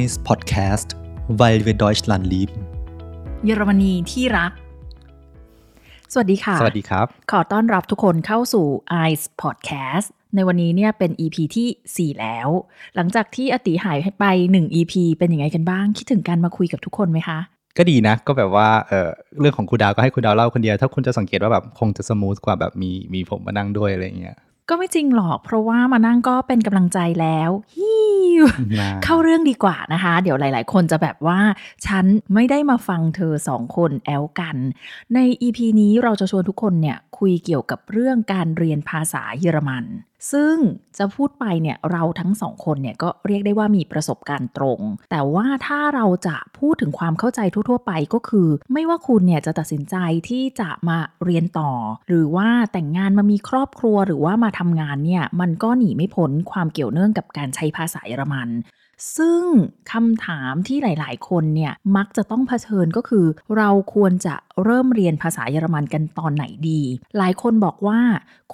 Ice Podcast weil wir Deutschland lieben เยอรมนีที่รัก สวัสดีค่ะ สวัสดีครับ ขอต้อนรับทุกคนเข้าสู่ Ice Podcast ในวันนี้เนี่ยเป็น EP ที่ 4 แล้ว หลังจากที่อติหายไป 1 EP เป็นยังไงกันบ้าง คิดถึงการมาคุยกับทุกคนไหมคะ ก็ดีนะ ก็แบบว่าเออเรื่องของครูดาวก็ให้ครูดาวเล่าคนเดียว ถ้าคุณจะสังเกตว่าแบบคงจะสมูทกว่าแบบมีมีผมมานั่งด้วยอะไรเงี้ย ก็ไม่จริงหรอก เพราะว่ามานั่งก็เป็นกำลังใจแล้วฮิวมาเข้าเรื่องดีกว่านะคะ เดี๋ยวหลาย ๆ คนจะแบบว่า ฉันไม่ได้มาฟังเธอสองคนแอลกัน ใน EP นี้เราจะชวนทุกคนเนี่ยคุยเกี่ยวกับเรื่องการเรียนภาษาเยอรมัน ซึ่งจะพูดไปเนี่ยเราทั้งสองคนเนี่ยก็เรียกได้ว่ามีประสบการณ์ตรง แต่ว่าถ้าเราจะพูดถึงความเข้าใจทั่ว ๆ ไปก็คือ ไม่ว่าคุณเนี่ยจะตัดสินใจที่จะมาเรียนต่อ หรือว่าแต่งงานมามีครอบครัวหรือว่ามาทำงานเนี่ยมันก็หนีไม่พ้นความเกี่ยวเนื่องกับการใช้ภาษาเยอรมัน ซึ่งคำถามที่หลาย ๆ คนเนี่ยมักจะต้องเผชิญก็คือ เราควรจะเริ่มเรียนภาษาเยอรมันกันตอนไหนดี หลายคนบอกว่า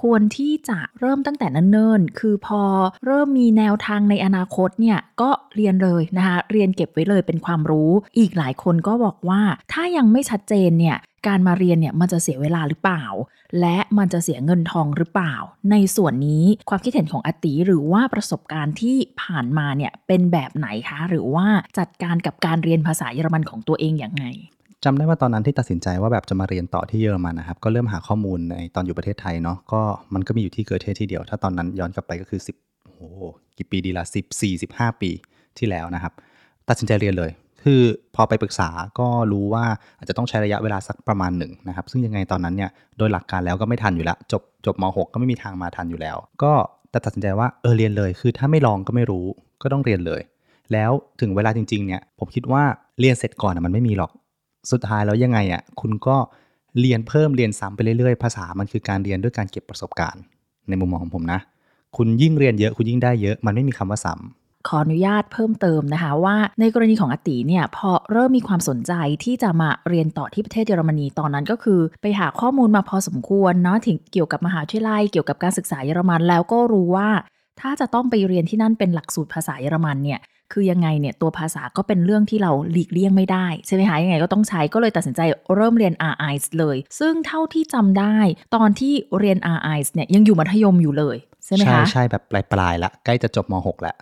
ควรที่จะเริ่มตั้งแต่เนิ่นๆ คือพอเริ่มมีแนวทางในอนาคตเนี่ยก็เรียนเลยนะคะ เรียนเก็บไว้เลยเป็นความรู้ อีกหลายคนก็บอกว่า ถ้ายังไม่ชัดเจนเนี่ยการมาเรียนเนี่ยมันจะเสียเวลาหรือเปล่า และมันจะเสียเงินทองหรือเปล่า ในส่วนนี้ความคิดเห็นของอติหรือว่าประสบการณ์ที่ผ่านมาเนี่ยเป็นแบบไหนคะ หรือว่าจัดการกับการเรียนภาษาเยอรมันของตัวเองอย่างไงจำได้ว่าตอนนั้นที่ตัดสินใจว่าแบบจะมาเรียนต่อที่เยอรมันนะครับ ก็เริ่มหาข้อมูลในตอนอยู่ประเทศไทยเนาะก็มันก็มีอยู่ที่เกิดเทศที่เดียว ถ้าตอนนั้นย้อนกลับไปก็คือ 10โอ้กี่ปีดีละ10 4 15 ปีที่แล้วนะครับ ตัดสินใจเรียนเลย คือพอไปปรึกษาก็รู้ว่าอาจจะต้องใช้ระยะเวลาสักประมาณหนึ่งนะครับ ซึ่งยังไงตอนนั้นเนี่ยโดยหลักการแล้วก็ไม่ทันอยู่แล้ว จบจบม .6 ก็ไม่มีทางมาทันอยู่แล้ว ก็แต่ตัดสินใจว่าเออเรียนเลย คือถ้าไม่ลองก็ไม่รู้ก็ต้องเรียนเลย แล้วถึงเวลาจริงๆเนี่ยผมคิดว่าเรียนเสร็จก่อนมันไม่มีหรอกสุดท้ายแล้วยังไงอะคุณก็เรียนเพิ่มเรียนซ้ำไปเรื่อยๆ ภาษามันคือการเรียนด้วยการเก็บประสบการณ์ ในมุมมองของผมนะ คุณยิ่งเรียนเยอะคุณยิ่งได้เยอะ มันไม่มีคำว่าซ้ำ ขออนุญาตเพิ่มเติมนะคะ ว่าในกรณีของอติเนี่ยพอเริ่มมีความสนใจที่จะมาเรียนต่อที่ประเทศเยอรมนีตอนนั้นก็คือ ไปหาข้อมูลมาพอสมควรเนาะถึงเกี่ยวกับมหาวิทยาลัยเกี่ยวกับการศึกษาเยอรมันแล้วก็รู้ว่า ถ้าจะต้องไปเรียนที่นั่นเป็นหลักสูตรภาษาเยอรมันเนี่ยคือยังไงเนี่ยตัวภาษาก็เป็นเรื่องที่เราหลีกเลี่ยงไม่ได้ ใช่ไหมคะยังไงก็ต้องใช้ก็เลยตัดสินใจเริ่มเรียน RI เลย ซึ่งเท่าที่จำได้ ตอนที่เรียน RI เนี่ยยังอยู่มัธยมอยู่เลย ใช่ไหมใช่คะใช่แบบปลายๆละใกล้จะจบม .6 แล้ว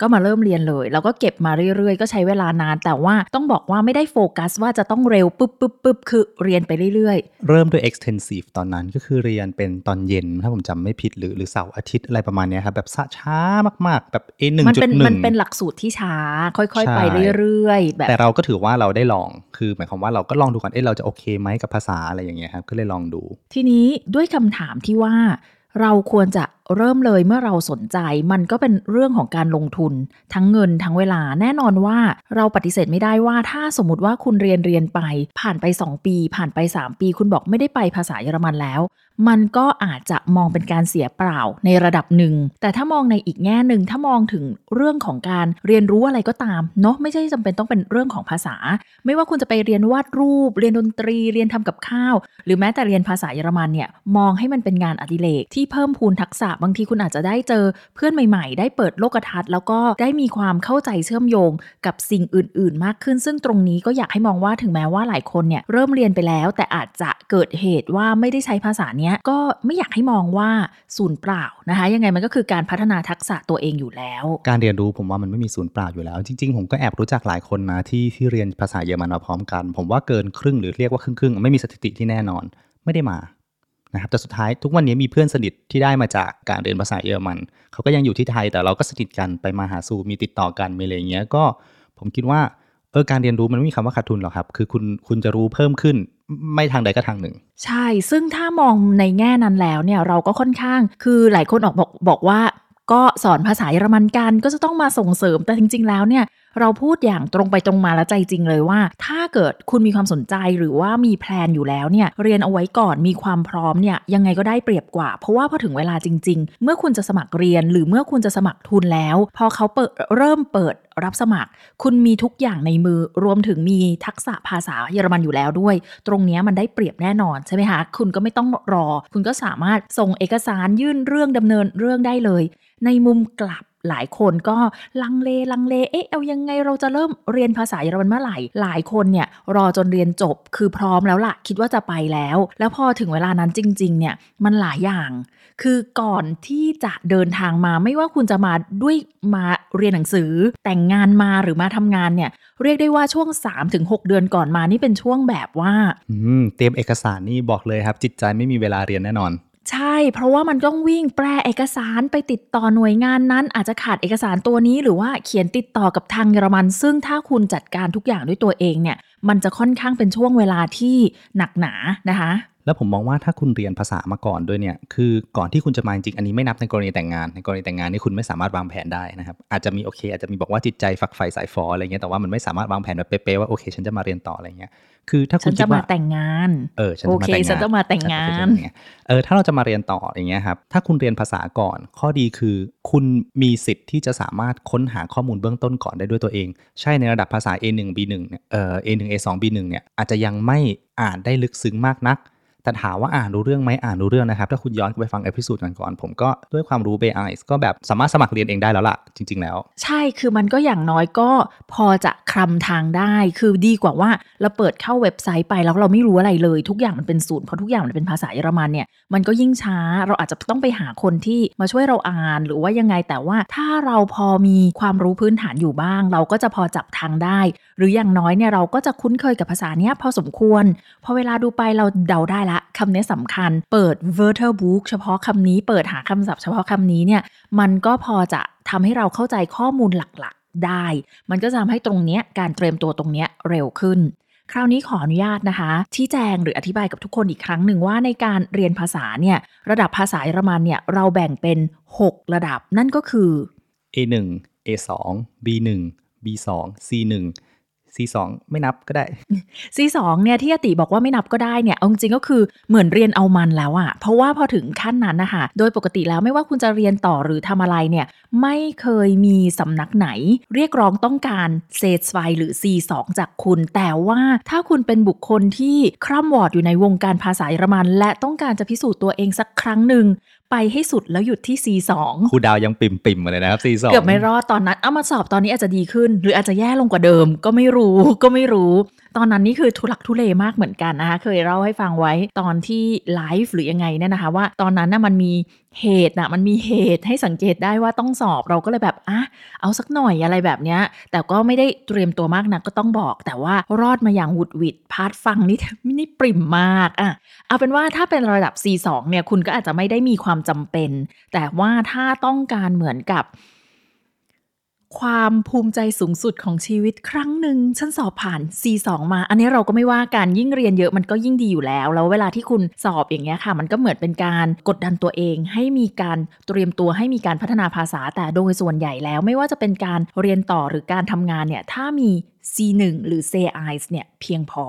ก็มาเริ่มเรียนเลย แล้วก็เก็บมาเรื่อยๆ ก็ใช้เวลานาน แต่ว่าต้องบอกว่าไม่ได้โฟกัสว่าจะต้องเร็วปุ๊บปุ๊บปุ๊บคือเรียนไปเรื่อยเริ่มด้วย extensive ตอนนั้นก็คือเรียนเป็นตอนเย็น ถ้าผมจำไม่ผิดหรือหรือเสาร์อาทิตย์อะไรประมาณเนี้ยครับแบบช้ามากๆ แบบ A 1ๆมันเป็น1มันเป็นหลักสูตรที่ช้า ค่อยใช่ๆไปเรื่อยๆแบบแต่เราก็ถือว่าเราได้ลองคือ หมายความว่าเราก็ลองดูก่อนเอ๊ะเราจะโอเคไหมกับภาษาอะไรอย่างเงี้ยครับก็เลยลองดู ทีนี้ด้วยคำถามที่ว่าเราควรจะเริ่มเลยเมื่อเราสนใจ มันก็เป็นเรื่องของการลงทุน ทั้งเงินทั้งเวลาแน่นอนว่าเราปฏิเสธไม่ได้ว่าถ้าสมมติว่าคุณเรียนเรียนไป ผ่านไป 2 ปี ผ่านไป 3 ปี คุณบอกไม่ได้ไปภาษาเยอรมันแล้ว มันก็อาจจะมองเป็นการเสียเปล่าในระดับหนึ่ง แต่ถ้ามองในอีกแง่หนึ่งถ้ามองถึงเรื่องของการเรียนรู้อะไรก็ตามเนาะไม่ใช่จำเป็นต้องเป็นเรื่องของภาษา ไม่ว่าคุณจะไปเรียนวาดรูป เรียนดนตรี เรียนทำกับข้าว หรือแม้แต่เรียนภาษาเยอรมันเนี่ยมองให้มันเป็นงานอดิเรกที่เพิ่มพูนทักษะบางทีคุณอาจจะได้เจอเพื่อนใหม่ๆ ได้เปิดโลกทัศน์ แล้วก็ได้มีความเข้าใจเชื่อมโยงกับสิ่งอื่น ๆ มากขึ้น ซึ่งตรงนี้ก็อยากให้มองว่าถึงแม้ว่าหลายคนเนี่ยเริ่มเรียนไปแล้ว แต่อาจจะเกิดเหตุว่าไม่ได้ใช้ภาษาเนี้ยก็ไม่อยากให้มองว่าศูนย์เปล่านะคะยังไงมันก็คือการพัฒนาทักษะตัวเองอยู่แล้ว การเรียนรู้ผมว่ามันไม่มีศูนย์เปล่าอยู่แล้ว จริง ๆ ผมก็แอบรู้จักหลายคนนะที่ที่เรียนภาษาเยอรมันมาพร้อมกัน ผมว่าเกินครึ่งหรือเรียกว่าครึ่งๆไม่มีสถิติที่แน่นอน ไม่ได้มา นะครับแต่สุดท้ายทุกวันนี้มีเพื่อนสนิทที่ได้มาจากการเรียนภาษาเยอรมัน เขาก็ยังอยู่ที่ไทยแต่เราก็สนิทกันไปมาหาสู่มีติดต่อกันมีอะไรอย่างเงี้ยก็ผมคิดว่าเออการเรียนรู้มันไม่มีคำว่าขาดทุนหรอกครับ คือคุณคุณจะรู้เพิ่มขึ้นไม่ทางใดก็ทางหนึ่ง ใช่ ซึ่งถ้ามองในแง่นั้นแล้วเนี่ยเราก็ค่อนข้าง คือหลายคนออกบอกบอกว่า ก็สอนภาษาเยอรมันกันก็จะต้องมาส่งเสริมแต่จริง ๆ แล้วเนี่ย เราพูดอย่างตรงไปตรงมาและใจจริงเลยว่า ถ้าเกิดคุณมีความสนใจหรือว่ามีแพลนอยู่แล้วเนี่ยเรียนเอาไว้ก่อนมีความพร้อมเนี่ยยังไงก็ได้เปรียบกว่า เพราะว่าพอถึงเวลาจริง ๆ เมื่อคุณจะสมัครเรียนหรือเมื่อคุณจะสมัครทุนแล้ว พอเขาเปิดเริ่มเปิดรับสมัคร คุณมีทุกอย่างในมือรวมถึงมีทักษะภาษาเยอรมันอยู่แล้วด้วย ตรงนี้มันได้เปรียบแน่นอนใช่ไหมคะคุณก็ไม่ต้องรอ คุณก็สามารถส่งเอกสารยื่นเรื่องดำเนินเรื่องได้เลย ในมุมกลับ หลายคนก็ลังเลลังเล เอ๊ะ เอายังไงเราจะเริ่มเรียนภาษาเยอรมันเมื่อไหร่ หลายคนเนี่ยรอจนเรียนจบคือพร้อมแล้วล่ะ คิดว่าจะไปแล้ว แล้วพอถึงเวลานั้นจริง ๆ เนี่ยมันหลายอย่าง คือก่อนที่จะเดินทางมาไม่ว่าคุณจะมาด้วยมาเรียนหนังสือ แต่งงานมาหรือมาทำงานเนี่ยเรียกได้ว่าช่วง 3-6 เดือนก่อนมานี่เป็นช่วงแบบว่าอืเตรียมเอกสารนี่บอกเลยครับ จิตใจไม่มีเวลาเรียนแน่นอน ใช่ เพราะว่ามันต้องวิ่งแปลเอกสารไปติดต่อหน่วยงานนั้น อาจจะขาดเอกสารตัวนี้หรือว่าเขียนติดต่อกับทางเยอรมัน ซึ่งถ้าคุณจัดการทุกอย่างด้วยตัวเองเนี่ย มันจะค่อนข้างเป็นช่วงเวลาที่หนักหนานะคะ แล้วผมมองว่าถ้าคุณเรียนภาษามาก่อนด้วยเนี่ย คือก่อนที่คุณจะมาจริงๆอันนี้ไม่นับในกรณีแต่งงาน ในกรณีแต่งงานนี่คุณไม่สามารถวางแผนได้นะครับ อาจจะมีโอเค อาจจะมีบอกว่าจิตใจฝักใฝ่สายฟออะไรเงี้ย แต่ว่ามันไม่สามารถวางแผนแบบเป๊ะๆว่าโอเค ฉันจะมาเรียนต่ออะไรเงี้ย คือถ้าคุฉัณนคิจะดมาว่าแต่งงาน เออ ฉันโอจะมาเคแต่งงาน ฉันจะมาแต่งงาน เออ ถ้าเราจะมาเรียนต่ออย่างเงี้ยครับ ถ้าคุณเรียนภาษาก่อน ข้อดีคือคุณมีสิทธิ์ที่จะสามารถค้นหาข้อมูลเบื้องต้นก่อนได้ด้วยตัวเอง ใช่ในระดับภาษา A1 B1 เนี่ย เอ่อ A1 A2 B1 เนี่ย อาจจะยังไม่อ่านได้ลึกซึ้งมากนัก แต่ถามว่าอ่านรู้เรื่องไหมอ่านรู้เรื่องนะครับ ถ้าคุณย้อนไปฟัง episode ก่อนๆผมก็ด้วยความรู้ B1ก็แบบสามารถสมัครเรียนเองได้แล้วล่ะ จริง ๆ แล้ว ใช่คือมันก็อย่างน้อยก็พอจะคลำทางได้ คือดีกว่าว่าเราเปิดเข้าเว็บไซต์ไปแล้วเราไม่รู้อะไรเลย ทุกอย่างมันเป็นศูนย์เพราะทุกอย่างมันเป็นภาษาเยอรมันเนี่ยมันก็ยิ่งช้าเราอาจจะต้องไปหาคนที่มาช่วยเราอ่านหรือว่ายังไงแต่ว่าถ้าเราพอมีความรู้พื้นฐานอยู่บ้าง เราก็จะพอจับทางได้ รืออย่างน้อยเนี่ยเราก็จะคุ้นเคยกับภาษาเนี้ยพอสมควร พอเวลาดูไปเราเดาได้ละคำนี้สำคัญ เปิด v e r t e r book เฉพาะคำนี้ เปิดหาคำศัพท์เฉพาะคำนี้เนี่ยมันก็พอจะทำให้เราเข้าใจข้อมูลหลักๆได้ มันก็จะทำให้ตรงเนี้ยการเตรียมตัวตรงเนี้ยเร็วขึ้นคราวนี้ขออนุญาตนะคะ ชี้แจงหรืออธิบายกับทุกคนอีกครั้งหนึ่งว่าในการเรียนภาษาเนี่ย ระดับภาษาเยอรมันเนี่ย เราแบ่งเป็น 6 ระดับนั่นก็คือ A1 A2 B1 B2 C1 C2 ไม่นับก็ได้ C2 เนี่ยที่อติบอกว่าไม่นับก็ได้เนี่ยเอาจริงก็คือเหมือนเรียนเอามันแล้วอะเพราะว่าพอถึงขั้นนั้นนะคะโดยปกติแล้วไม่ว่าคุณจะเรียนต่อหรือทำอะไรเนี่ยไม่เคยมีสำนักไหน เรียกร้องต้องการเซสไฟหรือ C2 จากคุณ แต่ว่าถ้าคุณเป็นบุคคลที่คร่ำวอดอยู่ในวงการภาษาเยอรมัน และต้องการจะพิสูจน์ตัวเองสักครั้งหนึ่ง ไปให้สุดแล้วหยุดที่ C2 ครูดาวยังปริ่มปริ่มๆมาเลยนะครับ C2 เกือบไม่รอดตอนนั้นเอามาสอบตอนนี้อาจจะดีขึ้น หรืออาจจะแย่ลงกว่าเดิม ก็ไม่รู้ก็ไม่รู้ ตอนนั้นนี่คือทุลักทุเลมากเหมือนกันนะคะเคยเล่าให้ฟังไว้ตอนที่ไลฟ์หรือยังไงเนี่ยนะคะ ว่าตอนนั้นน่ะมันมีเหตุนะมันมีเหตุให้สังเกตได้ว่าต้องสอบเราก็เลยแบบอะเอาสักหน่อยอะไรแบบเนี้ย แต่ก็ไม่ได้เตรียมตัวมากนะก็ต้องบอก แต่ว่ารอดมาอย่างหวุดหวิด part ฟังนี่นี่ปริ่มมากอะเอาเป็นว่าถ้าเป็นระดับ C2 เนี่ยคุณก็อาจจะไม่ได้มีความจำเป็น แต่ว่าถ้าต้องการเหมือนกับ ความภูมิใจสูงสุดของชีวิตครั้งหนึ่งฉันสอบผ่าน C2 มา อันนี้เราก็ไม่ว่าการยิ่งเรียนเยอะมันก็ยิ่งดีอยู่แล้ว แล้วเวลาที่คุณสอบอย่างเงี้ยค่ะ มันก็เหมือนเป็นการกดดันตัวเอง ให้มีการเตรียมตัวให้มีการพัฒนาภาษา แต่โดยส่วนใหญ่แล้ว ไม่ว่าจะเป็นการเรียนต่อหรือการทำงานเนี่ยถ้ามี C1 หรือ C1 เนี่ยเพียงพอ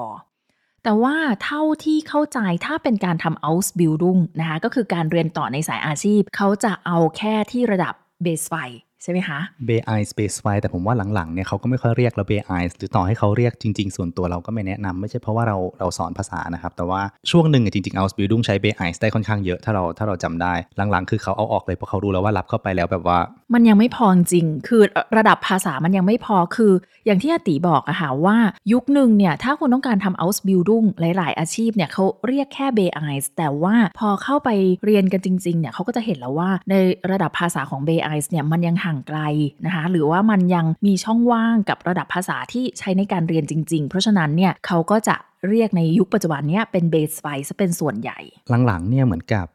แต่ว่าเท่าที่เข้าใจถ้าเป็นการทำ Ausbildung นะคะก็คือการเรียนต่อในสายอาชีพ เขาจะเอาแค่ที่ระดับ Base ไฟ ใช่ไหมคะ b i Space f i แต่ผมว่าหลังๆเนี่ยเขาก็ไม่ค่อยเรียกเรา b i หรือต่อให้เขาเรียกจริง ๆ ส่วนตัวเราก็ไม่แนะนำไม่ใช่เพราะว่าเราเราสอนภาษานะครับ แต่ว่าช่วงหนึ่งจริงๆ Ausbildung ใช้ b i ได้ค่อนข้างเยอะถ้าเราถ้าเราจำได้หลังๆ คือเขาเอาออกเลยเพราะเขารู้แล้วว่ารับเข้าไปแล้วแบบว่า มันยังไม่พอจริง คือระดับภาษามันยังไม่พอ คือ อย่างที่อาติบอกอะค่ะว่ายุคหนึ่งเนี่ย ถ้าคุณต้องการทำ Ausbildung หลาย ๆ อาชีพเนี่ยเขาเรียกแค่ b i แต่ว่าพอเข้าไปเรียนกันจริง ๆ เนี่ยเขาก็จะเห็นแล้วว่าในระดับภาษาของ b i เนี่ยมันยังห่างไกลนะคะ หรือว่ามันยังมีช่องว่างกับระดับภาษาที่ใช้ในการเรียนจริง ๆ เพราะฉะนั้นเนี่ยเขาก็จะ เรียกในยุคปัจจุบันนี้เป็นเบสไฟซะเป็นส่วนใหญ่ หลังๆเนี่ยเหมือนกับ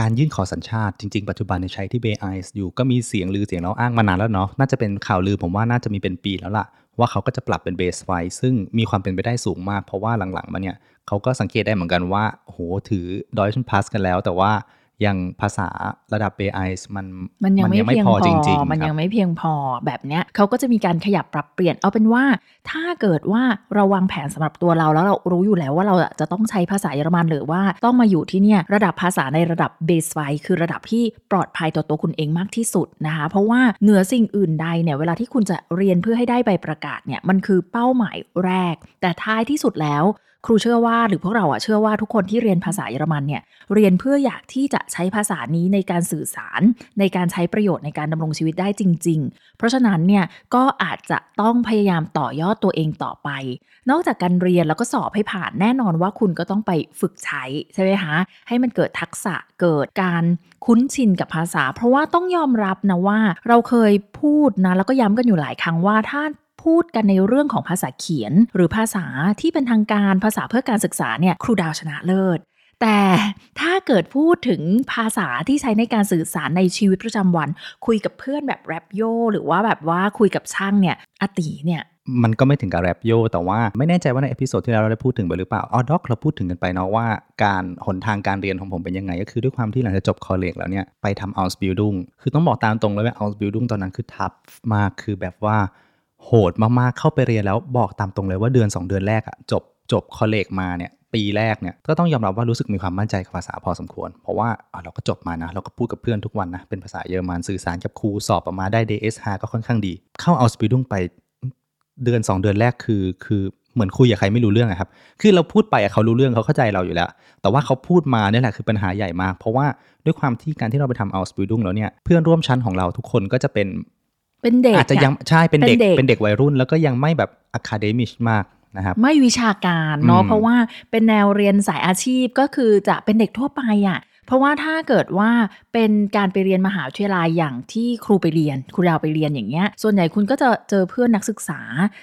การยื่นขอสัญชาติจริง ๆ ปัจจุบันเนี่ยใช้ที่เบไอซ์อยู่ก็มีเสียงลือเสียงเล่าอ้างมานานแล้วเนาะน่าจะเป็นข่าวลือผมว่าน่าจะมีเป็นปีแล้วล่ะ ว่าเขาก็จะปรับเป็นเบสไฟซึ่งมีความเป็นไปได้สูงมาก เพราะว่าหลังๆมาเนี่ยเขาก็สังเกตได้เหมือนกันว่าโหถือดอยชันพาสกันแล้ว แต่ว่า ยังภาษาระดับ B1 มันมันยังไม่เพียงพอจริงๆมันคยัรับงไม่เพียงพอแบบเนี้ยเขาก็จะมีการขยับปรับเปลี่ยน เอาเป็นว่าถ้าเกิดว่าเราวางแผนสำหรับตัวเราแล้วเรารู้อยู่แล้วว่าเราจะต้องใช้ภาษาเยอรมันหรือว่าต้องมาอยู่ที่เนี่ยระดับภาษาในระดับเบสไฟคือระดับที่ปลอดภัยต่อตัวคุณเองมากที่สุดนะคะ เพราะว่าเหนือสิ่งอื่นใดเนี่ยเวลาที่คุณจะเรียนเพื่อให้ได้ใบประกาศเนี่ยมันคือเป้าหมายแรก แต่ท้ายที่สุดแล้ว ครูเชื่อว่าหรือพวกเราอะเชื่อว่าทุกคนที่เรียนภาษาเยอรมันเนี่ยเรียนเพื่ออยากที่จะใช้ภาษานี้ในการสื่อสาร ในการใช้ประโยชน์ในการดำรงชีวิตได้จริง ๆ เพราะฉะนั้นเนี่ยก็อาจจะต้องพยายามต่อยอดตัวเองต่อไป นอกจากการเรียนแล้วก็สอบให้ผ่านแน่นอนว่าคุณก็ต้องไปฝึกใช้ใช่ไหมคะให้มันเกิดทักษะเกิดการคุ้นชินกับภาษา เพราะว่าต้องยอมรับนะว่าเราเคยพูดนะแล้วก็ย้ำกันอยู่หลายครั้งว่าถ้า พูดกันในเรื่องของภาษาเขียน หรือภาษาที่เป็นทางการภาษาเพื่อการศึกษาเนี่ยครูดาวชนะเลิศแต่ถ้าเกิดพูดถึงภาษาที่ใช้ในการสื่อสารในชีวิตประจำวัน คุยกับเพื่อนแบบ rap yo หรือว่าแบบว่าคุยกับช่างเนี่ยอติเนี่ยมันก็ไม่ถึงกับ rap yo แต่ว่าไม่แน่ใจว่าใน episode ที่แล้วเราได้พูดถึงไปหรือเปล่าอ๋อ doch เราพูดถึงกันไปเนาะว่าการหนทางการเรียนของผมเป็นยังไง ก็คือด้วยความที่หลังจากจบ Kolleg แล้วเนี่ยไปทำ Ausbildung คือต้องบอกตามตรงเลยว่า Ausbildung ตอนนั้นคือ tough มากคือแบบว่า โหดมากๆ เข้าไปเรียนแล้วบอกตามตรงเลยว่าเดือน 2 เดือนแรกอะจบจบ Kolleg มาเนี่ยปีแรกเนี่ยก็ต้องยอมรับว่ารู้สึกมีความมั่นใจกับภาษาพอสมควร เพราะว่าอะเราก็จบมานะ เราก็พูดกับเพื่อนทุกวันนะ เป็นภาษาเยอรมันสื่อสารกับครูสอบออกมาได้ DSH ก็ค่อนข้างดี เข้า Ausbildung ไปเดือน 2 เดือนแรกคือ คือเหมือนคุยกับใครไม่รู้เรื่องครับ คือเราพูดไปอะเขารู้เรื่องเขาเข้าใจเราอยู่แล้ว แต่ว่าเขาพูดมาเนี่ยแหละคือปัญหาใหญ่มาก เพราะว่าด้วยความที่การที่เราไปทำ Ausbildung แล้วเนี่ยเพื่อนร่วมชั้นของเราทุกคนก็จะเป็น เป็นเด็กอาจจะยังใช่เป็นเด็กเป็นเด็กเป็นเด็กวัยรุ่น แล้วก็ยังไม่แบบ akademisch มากนะครับไม่วิชาการเนาะอืมเพราะว่าเป็นแนวเรียนสายอาชีพก็คือจะเป็นเด็กทั่วไปอะ่ะ เพราะว่าถ้าเกิดว่าเป็นการไปเรียนมหาวิทยาลัยอย่างที่ครูไปเรียนครูดาวไปเรียนอย่างเงี้ย ส่วนใหญ่คุณก็จะเจอเพื่อนนักศึกษา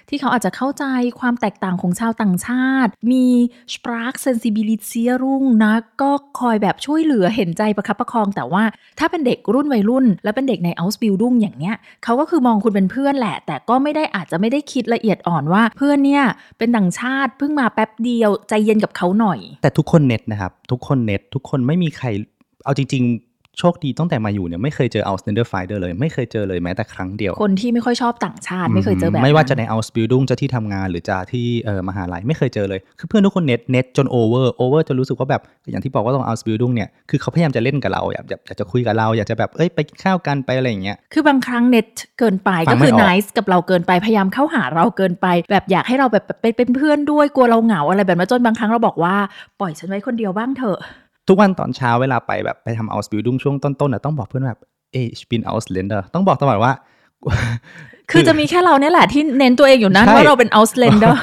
ที่เขาอาจจะเข้าใจความแตกต่างของชาวต่างชาติ มี Sprach Sensibilisierung นะก็คอยแบบช่วยเหลือเห็นใจประคับประคอง แต่ว่าถ้าเป็นเด็กรุ่นวัยรุ่น และเป็นเด็กใน Ausbildung อย่างเนี้ยเขาก็คือมองคุณเป็นเพื่อนแหละ แต่ก็ไม่ได้อาจจะไม่ได้คิดละเอียดอ่อนว่าเพื่อนเนี่ยเป็นต่างชาติเพิ่งมาแป๊บเดียวใจเย็นกับเขาหน่อย แต่ทุกคน nett นะครับทุกคน nett ทุกคนไม่มีใคร เอาจริง ๆ โชคดีตั้งแต่มาอยู่เนี่ยไม่เคยเจอ Ausländerfeind เลย ไม่เคยเจอเลยแม้แต่ครั้งเดียว คนที่ไม่ค่อยชอบต่างชาติไม่เคยเจอแบบ ไม่ว่าจะนั้นใน Ausbildung จะที่ทำงานหรือจะที่เอ่อมหาลัยไม่เคยเจอเลย คือเพื่อนทุกคน nett nett จน over over จนรู้สึกว่าแบบอย่างที่บอกว่าตรง Ausbildung เนี่ยคือเขาพยายามจะเล่นกับเราอยากอยากอยากจะคุยกับเราอยากจะแบบเอ้ยไปกินข้าวกันไปอะไรอย่างเงี้ยคือบางครั้ง nett เกินไปฟัก็งไม่คือออก n น c e กับเราเกินไปพยายามเข้าหาเราเกินไป แบบอยากให้เราแบบเป็นเป็นเพื่อนด้วยกลัวเราเหงาอะไรแบบนั้นจนบางครั้งเราบอกว่าปล่อยฉันไว้คนเดียวบ้างเถอะ ทุกวันตอนเช้าเวลาไปแบบไปทำ Ausbildung ช่วงต้นๆน่ะต้องบอกเพื่อนแบบเอ้ย ich bin Ausländer ต้องบอกตลอดว่า คือจะมีแค่เราเนี่ยแหละที่เน้นตัวเองอยู่นั่นใช่ว่าเราเป็น Auslander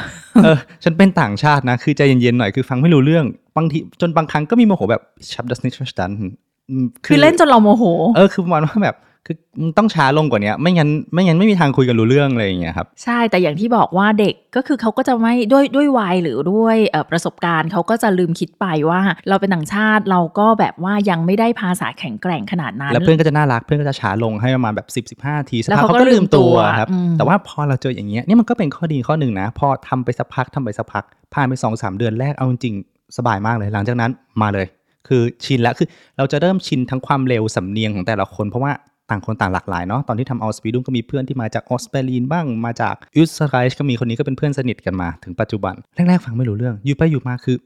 เออฉันเป็นต่างชาตินะ คือใจเย็นๆหน่อยคือฟังไม่รู้เรื่องบางทีจนบางครั้งก็มีโมโหแบบ ich hab das nicht verstanden อืมคือเล่นจนเราโมโห เออคือประมาณว่าแบบ คือมึงต้องช้าลงกว่านี้ไม่งั้นไม่งั้นไม่มีทางคุยกันรู้เรื่องอะไรอย่างเงี้ยครับใช่แต่อย่างที่บอกว่าเด็กก็คือเขาก็จะไม่ด้วยด้วยวัยหรือด้วยเอ่อประสบการณ์เขาก็จะลืมคิดไปว่าเราเป็นต่างชาติเราก็แบบว่ายังไม่ได้ภาษาแข็งแกร่งขนาดนั้นแล้วเพื่อนก็จะน่ารักเพื่อนก็จะช้าลงให้ประมาณแบบ 10 15 ทีสักแล้วพักเขาเขาก็ก็ลืมตัวลืมตัวครับอืมแต่ว่าพอเราเจออย่างเงี้ยนี่มันก็เป็นข้อดีข้อหนึ่งนะ พอทำไปสักพักทำไปสักพักผ่านไป2อสเดือนแรกเอาจริงๆสบายมากเลยหลังจากนั้นมาเลยคือชินแล้วคือเราจะเริ่มชินทั้งความเร็วสำเนียงของแต่ละคน เพราะว่า ต่างคนต่างหลากหลายเนาะตอนที่ทำเอาสปีดุงก็มีเพื่อนที่มาจากออสเตรเลียบ้างมาจากอุสไรช์ก็มีคนนี้ก็เป็นเพื่อนสนิทกันมาถึงปัจจุบันแรกๆฟังไม่รู้เรื่องอยู่ไปอยู่มาคือ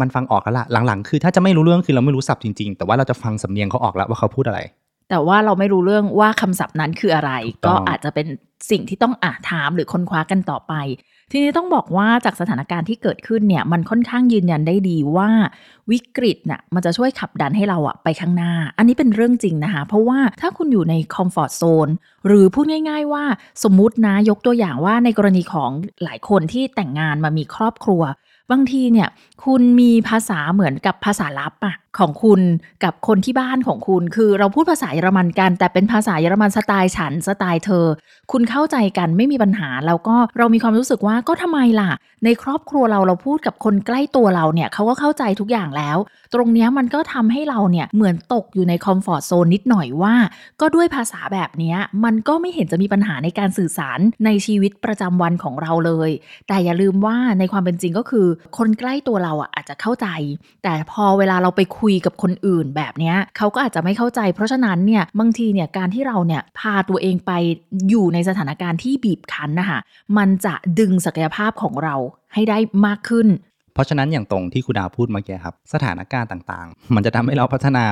มันฟังออกแล้วล่ะหลังๆ คือถ้าจะไม่รู้เรื่องคือเราไม่รู้ศัพท์จริงๆ แต่ว่าเราจะฟังสำเนียงเขาออกแล้วว่าเขาพูดอะไร แต่ว่าเราไม่รู้เรื่องว่าคำศัพท์นั้นคืออะไรถูกต้ก็องอาจจะเป็นสิ่งที่ต้องอาถามหรือค้นคว้ากันต่อไป ทีนี้ต้องบอกว่าจากสถานการณ์ที่เกิดขึ้นเนี่ยมันค่อนข้างยืนยันได้ดีว่าวิกฤตน่ะมันจะช่วยขับดันให้เราอะไปข้างหน้า อันนี้เป็นเรื่องจริงนะคะ เพราะว่าถ้าคุณอยู่ในคอมฟอร์ตโซนหรือพูดง่าย ๆ ว่าสมมุตินะยกตัวอย่างว่าในกรณีของหลายคนที่แต่งงานมามีครอบครัว บางทีเนี่ยคุณมีภาษาเหมือนกับภาษาลับอะของคุณกับคนที่บ้านของคุณ คือเราพูดภาษาเยอรมันกัน แต่เป็นภาษาเยอรมันสไตล์ฉันสไตล์เธอ คุณเข้าใจกันไม่มีปัญหา แล้วก็เรามีความรู้สึกว่าก็ทำไมล่ะ ในครอบครัวเราเราพูดกับคนใกล้ตัวเราเนี่ยเขาก็เข้าใจทุกอย่างแล้ว ตรงนี้มันก็ทำให้เราเนี่ยเหมือนตกอยู่ในคอมฟอร์ z โซนนิดหน่อยว่า ก็ด้วยภาษาแบบนี้มันก็ไม่เห็นจะมีปัญหาในการสื่อสารในชีวิตประจำวันของเราเลย แต่อย่าลืมว่าในความเป็นจริงก็คือคนใกล้ตัวเราอะอาจจะเข้าใจ แต่พอเวลาเราไปคุยกับคนอื่นแบบเนี้ยเขาก็อาจจะไม่เข้าใจ เพราะฉะนั้นเนี่ยบางทีเนี่ยการที่เราเนี่ยพาตัวเองไปอยู่ในสถานการณ์ที่บีบคั้นนะคะมันจะดึงศักยภาพของเราให้ได้มากขึ้น เพราะฉะนั้นอย่างตรงที่คุณดาวพูดเมื่อกี้ครับ สถานการณ์ต่างๆ มันจะทำให้เราพัฒนา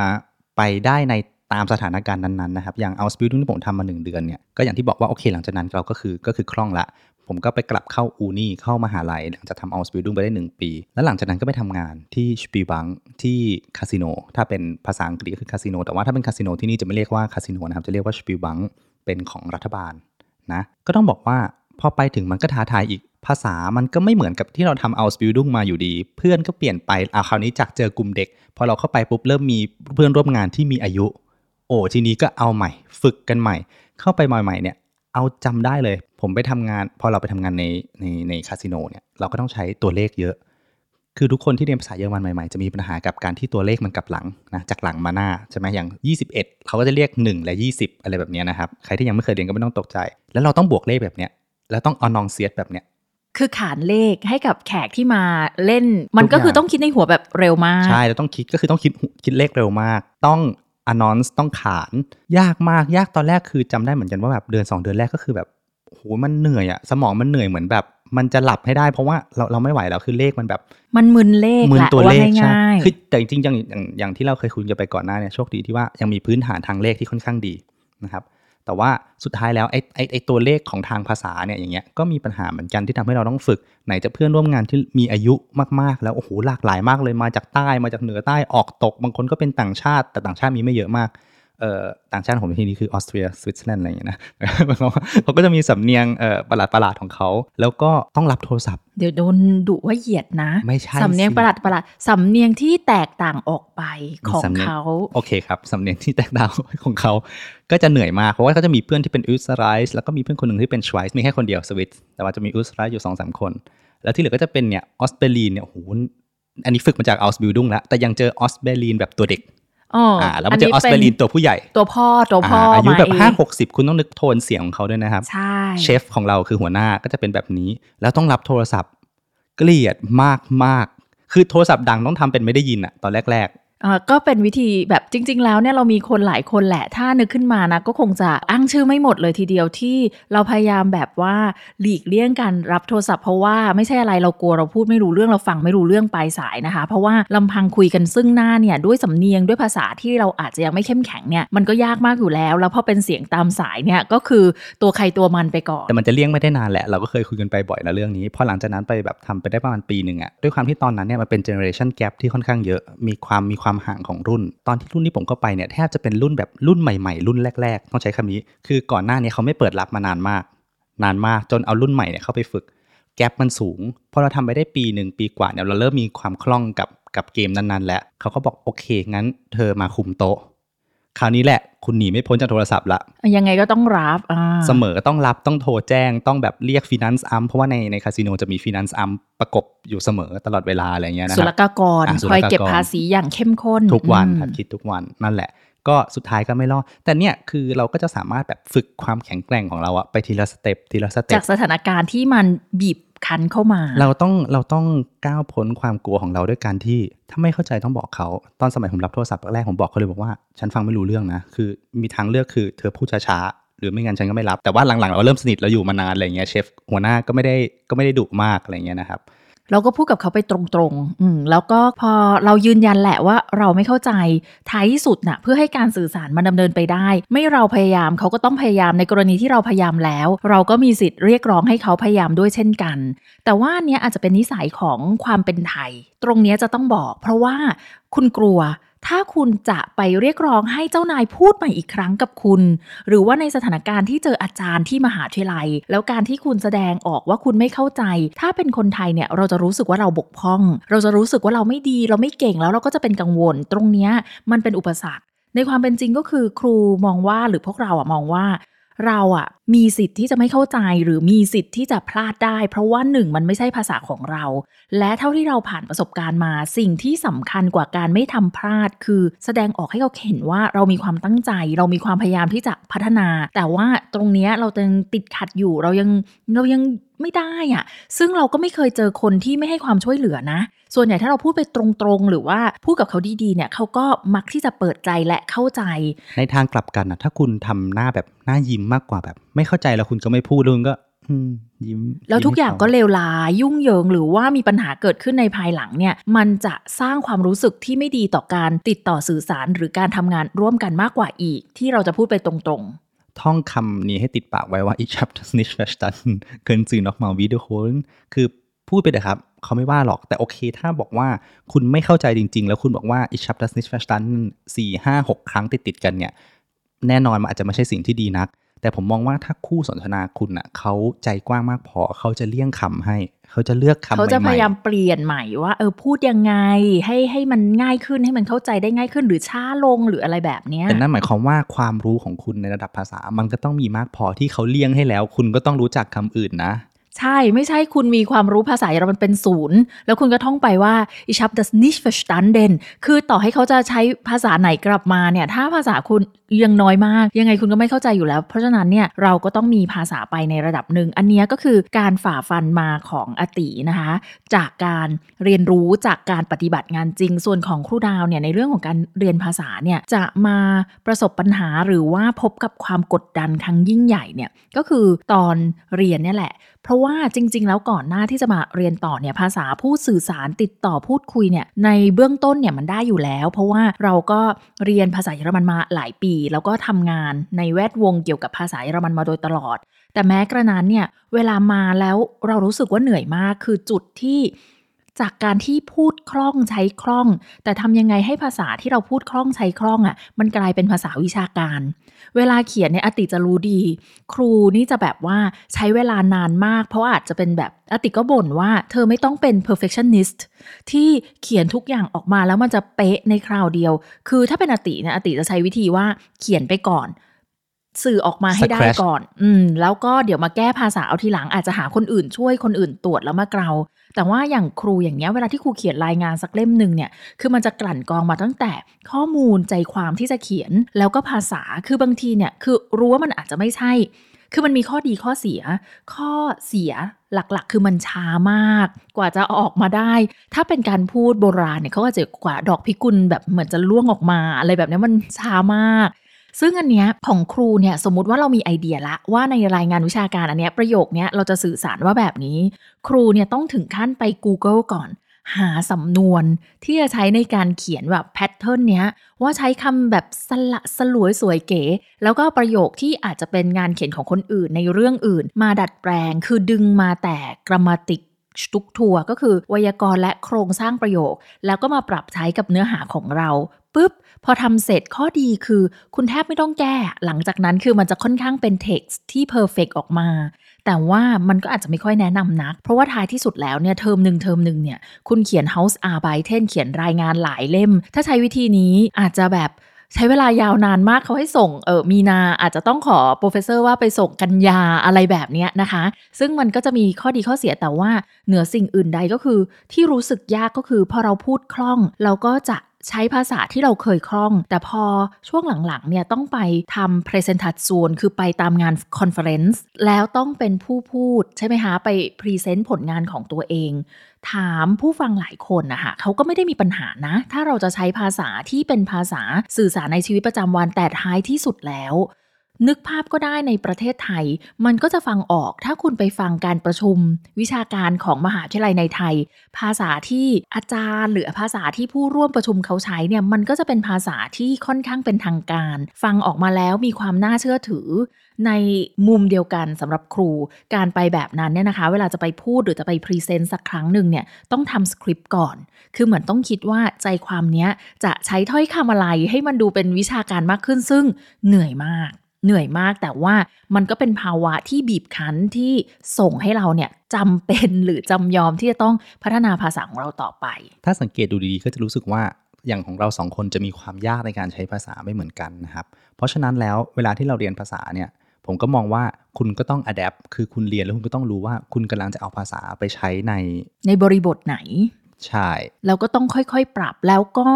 ไปได้ในตามสถานการณ์นั้นๆนะครับ อย่างเอาสปิลที่ผมทำมา 1 เดือนเนี่ย ก็อย่างที่บอกว่า โอเคหลังจากนั้นเราก็คือก็คือคล่องละ ผมก็ไปกลับเข้าอูนี่เข้ามหาลัยหลังจากทำ Ausbildung ไปได้ 1 ปี แล้วหลังจากนั้นก็ไปทำงานที่ Spielbank ที่คาสิโนถ้าเป็นภาษาอังกฤษก็คือคาสิโนแต่ว่าถ้าเป็นคาสิโนที่นี่จะไม่เรียกว่าคาสิโนนะครับจะเรียกว่า Spielbank เป็นของรัฐบาลนะก็ต้องบอกว่าพอไปถึงมันก็ท้าทายอีกภาษามันก็ไม่เหมือนกับที่เราทำ Ausbildung มาอยู่ดี เพื่อนก็เปลี่ยนไปอาคราวนี้จากเจอกลุ่มเด็ก พอเราเข้าไปปุ๊บเริ่มมีเพื่อนร่วมงานที่มีอายุ โอ้ทีนี้ก็เอาใหม่ ฝึกกันใหม่ เข้าไปใหม่ๆเนี่ยเอาจำได้เลย ผมไปทำงาน พอเราไปทำงานในในในคาสิโนเนี่ยเราก็ต้องใช้ตัวเลขเยอะ คือทุกคนที่เรียนภาษาเยอรมันใหม่ๆ จะมีปัญหากับการที่ตัวเลขมันกลับหลังนะจากหลังมาหน้าใช่ไหมอย่าง 21 เขาก็จะเรียก 1 และ 20 อะไรแบบเนี้ยนะครับ ใครที่ยังไม่เคยเรียนก็ไม่ต้องตกใจ แล้วเราต้องบวกเลขแบบเนี้ยแล้วต้องเอานองเซียสแบบเนี้ยคือขานเลขให้กับแขกที่มาเล่น มันก็ทุกอย่างคือต้องคิดในหัวแบบเร็วมาก ใช่เราต้องคิดก็คือต้องคิดคิดเลขเร็วมาก ต้อง announce ต้องขาน ยากมากยากตอนแรกคือจำได้เหมือนกันว่าแบบเดือน2 เดือนแรกก็คือแบบ โหมันเหนื่อยอะสมองมันเหนื่อยเหมือนแบบ มันจะหลับให้ได้เพราะว่าเราเราไม่ไหวแล้วคือเลขมันแบบ มันมึนเลขมืนแหละตัวเลขว่าใช่ง่ายคือแต่จริงๆอย่างอย่างอย่างที่เราเคยคุยกันไปก่อนหน้าเนี่ยโชคดีที่ว่ายังมีพื้นฐานทางเลขที่ค่อนข้างดีนะครับแต่ว่าสุดท้ายแล้วไอ้ไอ้ไอ้ตัวเลขของทางภาษาเนี่ยอย่างเงี้ยก็มีปัญหาเหมือนกันที่ทำให้เราต้องฝึก ไหนจะเพื่อนร่วมงานที่มีอายุมากๆ แล้วโอ้โหหลากหลายมากเลยมาจากใต้มาจากเหนือใต้ออกตก บางคนก็เป็นต่างชาติ แต่ต่างชาติมีไม่เยอะมากเอ่อ ต่างชาติของผมที่นี่คือออสเตรียสวิตเซอร์แลนด์อะไรอย่างเงี้ยนะเขาก็จะมีสำเนียงเอ่อประหลาดประหลาดๆของเขา แล้วก็ต้องรับโทรศัพท์ เดี๋ยวโดนดุว่าเหยียดนะ ไม่ใช่สำเนียงสิประหลาดประหลาดสำเนียงที่แตกต่างออกไปของสำเนียงเขาโอเคครับสำเนียงที่แตกต่างของเขา ก็จะเหนื่อยมากเพราะว่าเขาจะมีเพื่อนที่เป็น Österreich แล้วก็มีเพื่อนคนหนึ่งที่เป็นชไวส์มีแค่คนเดียวสวิตแต่ว่าจะมี Österreich อยู่สองสามคน แล้วที่เหลือก็จะเป็นเนี่ย Ostberlin เนี่ยโอ้โหอันนี้ฝึกมาจาก Ausbildung แล้วแต่ยังเจอ Ostberlin แบบตัวเด็ก อ๋ออ่าแล้วมันเจอ Ostberlin ตัวผู้ใหญ่ ตัวพ่อตัวพ่ออ่าอายุแบบมห้าหกสิบคุณต้องนึกโทนเสียงของเขาด้วยนะครับใช่เชฟของเราคือหัวหน้าก็จะเป็นแบบนี้ แล้วต้องรับโทรศัพท์ เกลียดมากมากๆคือโทรศัพท์ดังต้องทำเป็นไม่ได้ยินอะตอนแรกเอ่อ ก็เป็นวิธีแบบจริง ๆ แล้วเนี่ยเรามีคนหลายคนแหละ ถ้านึกขึ้นมานะก็คงจะอ้างชื่อไม่หมดเลยทีเดียวที่เราพยายามแบบว่าหลีกเลี่ยงการรับโทรศัพท์เพราะว่าไม่ใช่อะไรเรากลัวเราพูดไม่รู้เรื่องเราฟังไม่รู้เรื่องปลายสายนะคะ เพราะว่าลำพังคุยกันซึ่งหน้าเนี่ยด้วยสำเนียงด้วยภาษาที่เราอาจจะยังไม่เข้มแข็งเนี่ยมันก็ยากมากอยู่แล้ว แล้วพอเป็นเสียงตามสายเนี่ยก็คือตัวใครตัวมันไปก่อนแต่มันจะเลี่ยงไม่ได้นานแหละเราก็เคยคุยกันไปบ่อยแล้วเรื่องนี้พอหลังจากนั้นไปแบบทำไปได้ประมาณปีหนึ่งอะด้วยความที่ตอนนั้นเนี่ยมันเป็นเจเนอเรชันแกรที่ค่อนข้างเยอะมีความมีความห่างของรุ่น ตอนที่รุ่นที่ผมเข้าไปเนี่ยแทบจะเป็นรุ่นแบบรุ่นใหม่ๆ รุ่นแรก ๆ ต้องใช้คำนี้ คือก่อนหน้านี้เขาไม่เปิดรับมานานมาก นานมากจนเอารุ่นใหม่เนี่ยเข้าไปฝึก gap มันสูงพอเราทำไปได้ปีหนึ่งปีกว่าเนี่ยเราเริ่มมีความคล่องกับกับเกมนั้นๆ แล้วเขาก็บอกโอเคงั้น เธอมาคุมโต๊ะ คราวนี้แหละคุณหนีไม่พ้นจากโทรศัพท์ละยังไงก็ต้องรับอ่าเสมอต้องรับต้องโทรแจ้งต้องแบบเรียกฟิน a นซ์อัมเพราะว่าในในคาสิโนจะมีฟิน a นซ์อัมประกบอยู่เสมอตลอดเวลาอะไรเงี้ยนะครับ ศุลกากรอะศุลกากรเก็บภาษีอย่างเข้มข้น ทุกวันอืมครับคิดทุกวันนั่นแหละ ก็สุดท้ายก็ไม่รอดแต่เนี่ยคือเราก็จะสามารถแบบฝึกความแข็งแกร่งของเราอะไปทีละสเต็ปทีละสเต็จาปกสถานการณ์ที่มันบีบ คั้นเข้ามา เราต้องเราต้องก้าวพ้นความกลัวของเราด้วยการที่ถ้าไม่เข้าใจต้องบอกเขาตอนสมัยผมรับโทรศัพท์แรกผมบอกเขาเลยบอกว่าฉันฟังไม่รู้เรื่องนะ คือมีทางเลือกคือเธอพูดช้าๆหรือไม่งั้นฉันก็ไม่รับ แต่ว่าหลังๆเราเริ่มสนิทเราอยู่มานานอะไรเงี้ยเชฟหัวหน้าก็ไม่ได้ก็ไม่ได้ดุมากอะไรเงี้ยนะครับ เราก็พูดกับเขาไปตรงๆอืมแล้วก็พอเรายืนยันแหละว่าเราไม่เข้าใจท้ายที่สุดน่ะเพื่อให้การสื่อสารมันดำเนินไปได้ ไม่เราพยายามเขาก็ต้องพยายามในกรณีที่เราพยายามแล้ว เราก็มีสิทธิ์เรียกร้องให้เขาพยายามด้วยเช่นกัน แต่ว่านเนี้ยอาจจะเป็นนิสัยของความเป็นไทย ตรงเนี้ยจะต้องบอก เพราะว่าคุณกลัว ถ้าคุณจะไปเรียกร้องให้เจ้านายพูดใหม่อีกครั้งกับคุณ หรือว่าในสถานการณ์ที่เจออาจารย์ที่มหาวิทยาลัย แล้วการที่คุณแสดงออกว่าคุณไม่เข้าใจ ถ้าเป็นคนไทยเนี่ยเราจะรู้สึกว่าเราบกพร่อง เราจะรู้สึกว่าเราไม่ดี เราไม่เก่งแล้วเราก็จะเป็นกังวล ตรงนี้มันเป็นอุปสรรค ในความเป็นจริงก็คือครูมองว่าหรือพวกเราอะมองว่าเราอะมีสิทธิ์ที่จะไม่เข้าใจหรือมีสิทธิ์ที่จะพลาดได้ เพราะว่าหนึ่งมันไม่ใช่ภาษาของเรา และเท่าที่เราผ่านประสบการณ์มา สิ่งที่สำคัญกว่าการไม่ทำพลาด คือแสดงออกให้เขาเห็นว่าเรามีความตั้งใจ เรามีความพยายามที่จะพัฒนา แต่ว่าตรงนี้เรายังติดขัดอยู่เรายังเรายังไม่ได้อะซึ่งเราก็ไม่เคยเจอคนที่ไม่ให้ความช่วยเหลือนะ ส่วนใหญ่ถ้าเราพูดไปตรงๆ หรือว่าพูดกับเขาดีๆ เนี่ยเขาก็มักที่จะเปิดใจและเข้าใจ ในทางกลับกันนะถ้าคุณทำหน้าแบบหน้ายิ้มมากกว่าแบบไม่เข้าใจแล้วคุณก็ไม่พูดแล้วคุณก็อืมยิ้มแล้วทุกอย่างก็เลเลวร้ายยุ่งเหยิงหรือว่ามีปัญหาเกิดขึ้นในภายหลังเนี่ย มันจะสร้างความรู้สึกที่ไม่ดีต่อการติดต่อสื่อสารหรือการทำงานร่วมกันมากกว่าอีก ที่เราจะพูดไปตรงท่องคำนี้ให้ติดปากไว้ว่า ich habe das nicht verstanden können Sie noch mal wiederholen คือพูดไปเลยครับ เขาไม่ว่าหรอกแต่โอเค ถ้าบอกว่าคุณไม่เข้าใจจริง ๆ แล้วคุณบอกว่า ich habe das nicht verstanden สี่ห้าหกครั้งติดๆกันเนี่ย แน่นอนมันอาจจะไม่ใช่สิ่งที่ดีนัก แต่ผมมองว่าถ้าคู่สนทนาคุณอะเขาใจกว้างมากพอเขาจะเลี่ยงคำให้ เขาจะเลือกคำใหม่ๆเขาจะพยายามเปลี่ยนใหม่ว่า เออพูดยังไงให้ให้มันง่ายขึ้นให้มันเข้าใจได้ง่ายขึ้นหรือช้าลงหรืออะไรแบบเนี้ยแต่นั่นหมายความว่าความรู้ของคุณในระดับภาษามันก็ต้องมีมากพอที่เขาเลี่ยงให้แล้ว คุณก็ต้องรู้จักคำอื่นนะ ใช่ ไม่ใช่คุณมีความรู้ภาษาเยอรมันเป็นศูนย์ แล้วคุณก็ท่องไปว่า ich habe das nicht verstanden คือต่อให้เขาจะใช้ภาษาไหนกลับมาเนี่ย ถ้าภาษาคุณยังน้อยมาก ยังไงคุณก็ไม่เข้าใจอยู่แล้ว เพราะฉะนั้นเนี่ย เราก็ต้องมีภาษาไปในระดับหนึ่ง อันนี้ก็คือการฝ่าฟันมาของอตินะคะ จากการเรียนรู้จากการปฏิบัติงานจริง ส่วนของครูดาวเนี่ยในเรื่องของการเรียนภาษาเนี่ยจะมาประสบปัญหาหรือว่าพบกับความกดดันครั้งยิ่งใหญ่เนี่ยก็คือตอนเรียนเนี่ยแหละ เพราะว่าจริง ๆ แล้วก่อนหน้าที่จะมาเรียนต่อเนี่ยภาษาพูดสื่อสารติดต่อพูดคุยเนี่ยในเบื้องต้นเนี่ยมันได้อยู่แล้ว เพราะว่าเราก็เรียนภาษาเยอรมันมาหลายปี แล้วก็ทำงานในแวดวงเกี่ยวกับภาษาเยอรมันมาโดยตลอด แต่แม้กระนั้นเนี่ยเวลามาแล้วเรารู้สึกว่าเหนื่อยมาก คือจุดที่ จากการที่พูดคล่องใช้คล่อง แต่ทำยังไงให้ภาษาที่เราพูดคล่องใช้คล่องอะ่ะ มันกลายเป็นภาษาวิชาการ เวลาเขียนเนี่ยอติจะรู้ดี ครูนี่จะแบบว่าใช้เวลานานมาก เพราะอาจจะเป็นแบบอติก็บ่นว่า เธอไม่ต้องเป็น perfectionist ที่เขียนทุกอย่างออกมาแล้วมันจะเป๊ะในคราวเดียว คือถ้าเป็นอติเนี่ยอติจะใช้วิธีว่าเขียนไปก่อน สื่อออกมาให้ได้ Scratch ก่อน อืม แล้วก็เดี๋ยวมาแก้ภาษาเอาทีหลังอาจจะหาคนอื่นช่วยคนอื่นตรวจแล้วมาเกลาแต่ว่าอย่างครูอย่างเงี้ยเวลาที่ครูเขียนรายงานสักเล่มหนึ่งเนี่ย คือมันจะกลั่นกรองมาตั้งแต่ข้อมูลใจความที่จะเขียน แล้วก็ภาษาคือบางทีเนี่ย คือรู้ว่ามันอาจจะไม่ใช่ คือมันมีข้อดีข้อเสีย ข้อเสียหลักๆ คือมันช้ามาก กว่าจะเอาออกมาได้ ถ้าเป็นการพูดโบราณเนี่ยเขาก็จะกว่าดอกพิกุลแบบเหมือนจะล่วงออกมา อะไรแบบนี้มันช้ามาก ซึ่งอันเนี้ยของครูเนี่ยสมมติว่าเรามีไอเดียละว่าในรายงานวิชาการอันเนี้ยประโยคเนี้ยเราจะสื่อสารว่าแบบนี้ ครูเนี่ยต้องถึงขั้นไป Google ก่อน หาสำนวนที่จะใช้ในการเขียนแบบ pattern เนี้ยว่าใช้คำแบบสละสลวยสวยเก๋ แล้วก็ประโยคที่อาจจะเป็นงานเขียนของคนอื่นในเรื่องอื่น มาดัดแปลงคือดึงมาแต่กร m มติกสตุกทัวก็คือไวยากรณ์และโครงสร้างประโยค แล้วก็มาปรับใช้กับเนื้อหาของเราปุ๊บ พอทำเสร็จข้อดีคือคุณแทบไม่ต้องแก้ หลังจากนั้นคือมันจะค่อนข้างเป็น text ที่ perfect ออกมา แต่ว่ามันก็อาจจะไม่ค่อยแนะนำนัก เพราะว่าท้ายที่สุดแล้วเนี่ยเทอมหนึ่งเทอมหนึ่งเนี่ยคุณเขียน House a r b e i t e n เขียนรายงานหลายเล่ม ถ้าใช้วิธีนี้อาจจะแบบใช้เวลายาวนานมากเขาให้ส่งเออมีนาอาจจะต้องขอ Professor ว่าไปส่งกันยาอะไรแบบเนี้ยนะคะ ซึ่งมันก็จะมีข้อดีข้อเสียแต่ว่าเหนือสิ่งอื่นใดก็คือ ที่รู้สึกยากก็คือพอเราพูดคล่อง เราก็จะ ใช้ภาษาที่เราเคยคล่อง แต่พอช่วงหลังๆเนี่ยต้องไปทำ presentation คือไปตามงาน conference แล้วต้องเป็นผู้พูดใช่ไหมคะไป present ผลงานของตัวเอง ถามผู้ฟังหลายคนนะคะเขาก็ไม่ได้มีปัญหานะ ถ้าเราจะใช้ภาษาที่เป็นภาษาสื่อสารในชีวิตประจำวันแต่ท้ายที่สุดแล้ว นึกภาพก็ได้ในประเทศไทย มันก็จะฟังออกถ้าคุณไปฟังการประชุม วิชาการของมหาวิทยาลัยในไทย ภาษาที่อาจารย์ หรือภาษาที่ผู้ร่วมประชุมเขาใช้เนี่ยมันก็จะเป็นภาษาที่ค่อนข้างเป็นทางการ ฟังออกมาแล้วมีความน่าเชื่อถือ ในมุมเดียวกันสำหรับครู การไปแบบนั้นเนี่ยนะคะ เวลาจะไปพูดหรือจะไปพรีเซนต์สักครั้งหนึ่งเนี่ยต้องทำสคริปต์ก่อน คือเหมือนต้องคิดว่าใจความเนี้ยจะใช้ถ้อยคำอะไรให้มันดูเป็นวิชาการมากขึ้นซึ่งเหนื่อยมาก เหนื่อยมากแต่ว่ามันก็เป็นภาวะที่บีบคั้นที่ส่งให้เราเนี่ยจำเป็นหรือจำยอมที่จะต้องพัฒนาภาษาของเราต่อไป ถ้าสังเกตดูดีๆก็จะรู้สึกว่าอย่างของเราสองคนจะมีความยากในการใช้ภาษาไม่เหมือนกันนะครับ เพราะฉะนั้นแล้วเวลาที่เราเรียนภาษาเนี่ยผมก็มองว่าคุณก็ต้อง adapt คือคุณเรียนแล้วคุณก็ต้องรู้ว่าคุณกำลังจะเอาภาษาไปใช้ใน ในบริบทไหน ใช่แล้วก็ต้องค่อยๆ ปรับแล้วก็